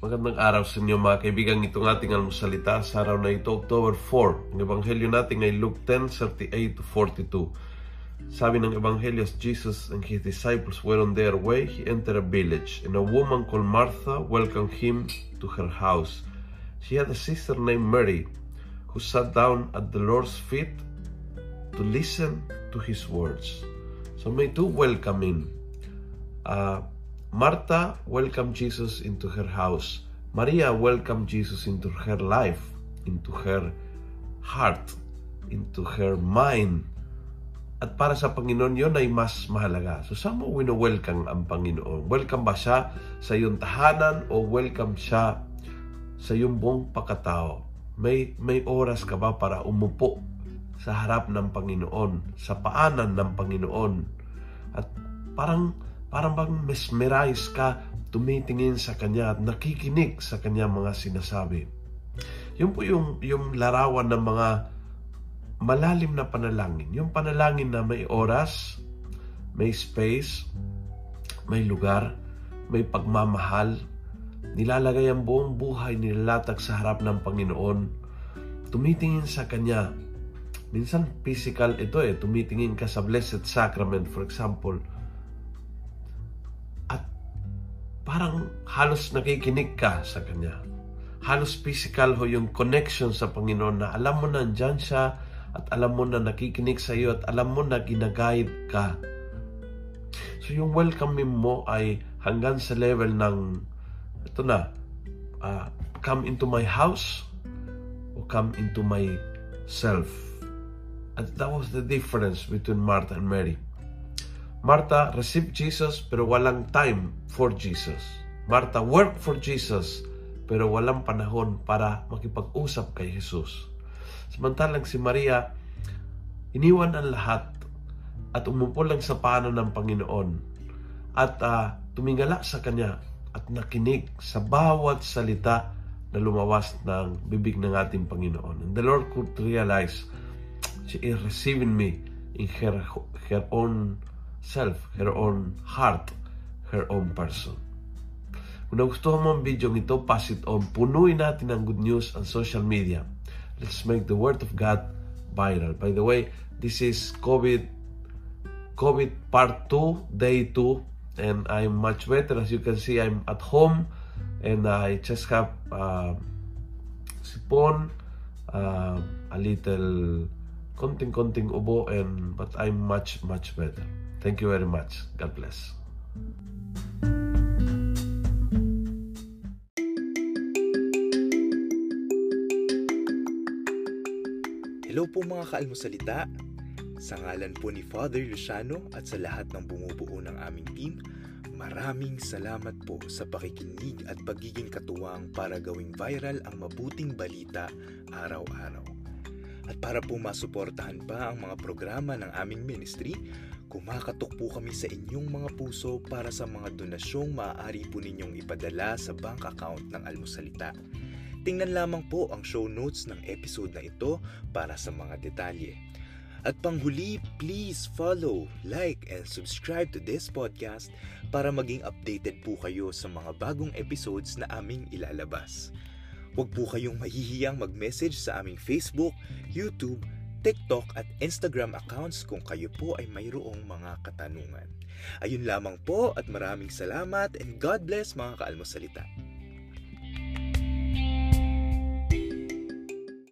Magandang araw sa inyo mga kaibigan. Itong ating almusalita sa araw na ito, October 4. Ang ebanghelyo natin ay Luke 10, 38 to 42. Sabi ng ebanghelyo, Jesus and his disciples were on their way, he entered a village, and a woman called Martha welcomed him to her house. She had a sister named Mary, who sat down at the Lord's feet to listen to his words. So may two welcoming. Uh, Martha welcomed Jesus into her house. Maria welcomed Jesus into her life, into her heart, into her mind. At para sa Panginoon, yon ay mas mahalaga. So, saan mo wino-welcome ang Panginoon? Welcome ba siya sa iyong tahanan o welcome siya sa iyong buong pagkatao? May, may oras ka ba para umupo sa harap ng Panginoon, sa paanan ng Panginoon? At parang Parang bang mesmerize ka, tumitingin sa Kanya at nakikinig sa Kanya mga sinasabi. Yun po yung, yung larawan ng mga malalim na panalangin. Yung panalangin na may oras, may space, may lugar, may pagmamahal, nilalagay ang buong buhay nilalatag sa harap ng Panginoon, tumitingin sa Kanya. Minsan physical ito eh, tumitingin ka sa Blessed Sacrament, for example, parang halos nakikinig ka sa Kanya. Halos physical ho yung connection sa Panginoon na alam mo na dyan siya at alam mo na nakikinig sa iyo at alam mo na ginaguide ka. So yung welcoming mo ay hanggang sa level ng ito na, uh, come into my house or come into my self. And that was the difference between Martha and Mary. Martha received Jesus pero walang time for Jesus. Martha worked for Jesus pero walang panahon para makipag-usap kay Jesus. Samantalang si Maria, iniwan ang lahat at umupo lang sa paanan ng Panginoon at uh, tumingala sa Kanya at nakinig sa bawat salita na lumawas ng bibig ng ating Panginoon. And the Lord could realize she is receiving me in her, her own self, her own heart, her own person. Kung nagustuhan mo ang video ito, pass it on. Punuin natin ng good news on social media. Let's make the Word of God viral. By the way, this is COVID COVID part 2, day 2, and I'm much better. As you can see, I'm at home and I just have uh, sipon, uh, a little konting-konting ubo, and but I'm much, much better. Thank you very much. God bless. Hello po mga kaalmosalita. Sa ngalan po ni Father Luciano at sa lahat ng bumubuo ng aming team, maraming salamat po sa pakikinig at pagiging katuwang para gawing viral ang mabuting balita araw-araw. At para po masuportahan pa ang mga programa ng aming ministry, Kumakatok po kami sa inyong mga puso para sa mga donasyong maaari po ninyong ipadala sa bank account ng Almusalita. Tingnan lamang po ang show notes ng episode na ito para sa mga detalye. At panghuli, please follow, like, and subscribe to this podcast para maging updated po kayo sa mga bagong episodes na aming ilalabas. Huwag po kayong mahihiyang mag-message sa aming Facebook, YouTube, TikTok at Instagram accounts kung kayo po ay mayroong mga katanungan. Ayun lamang po at maraming salamat and God bless mga kaalmosalita.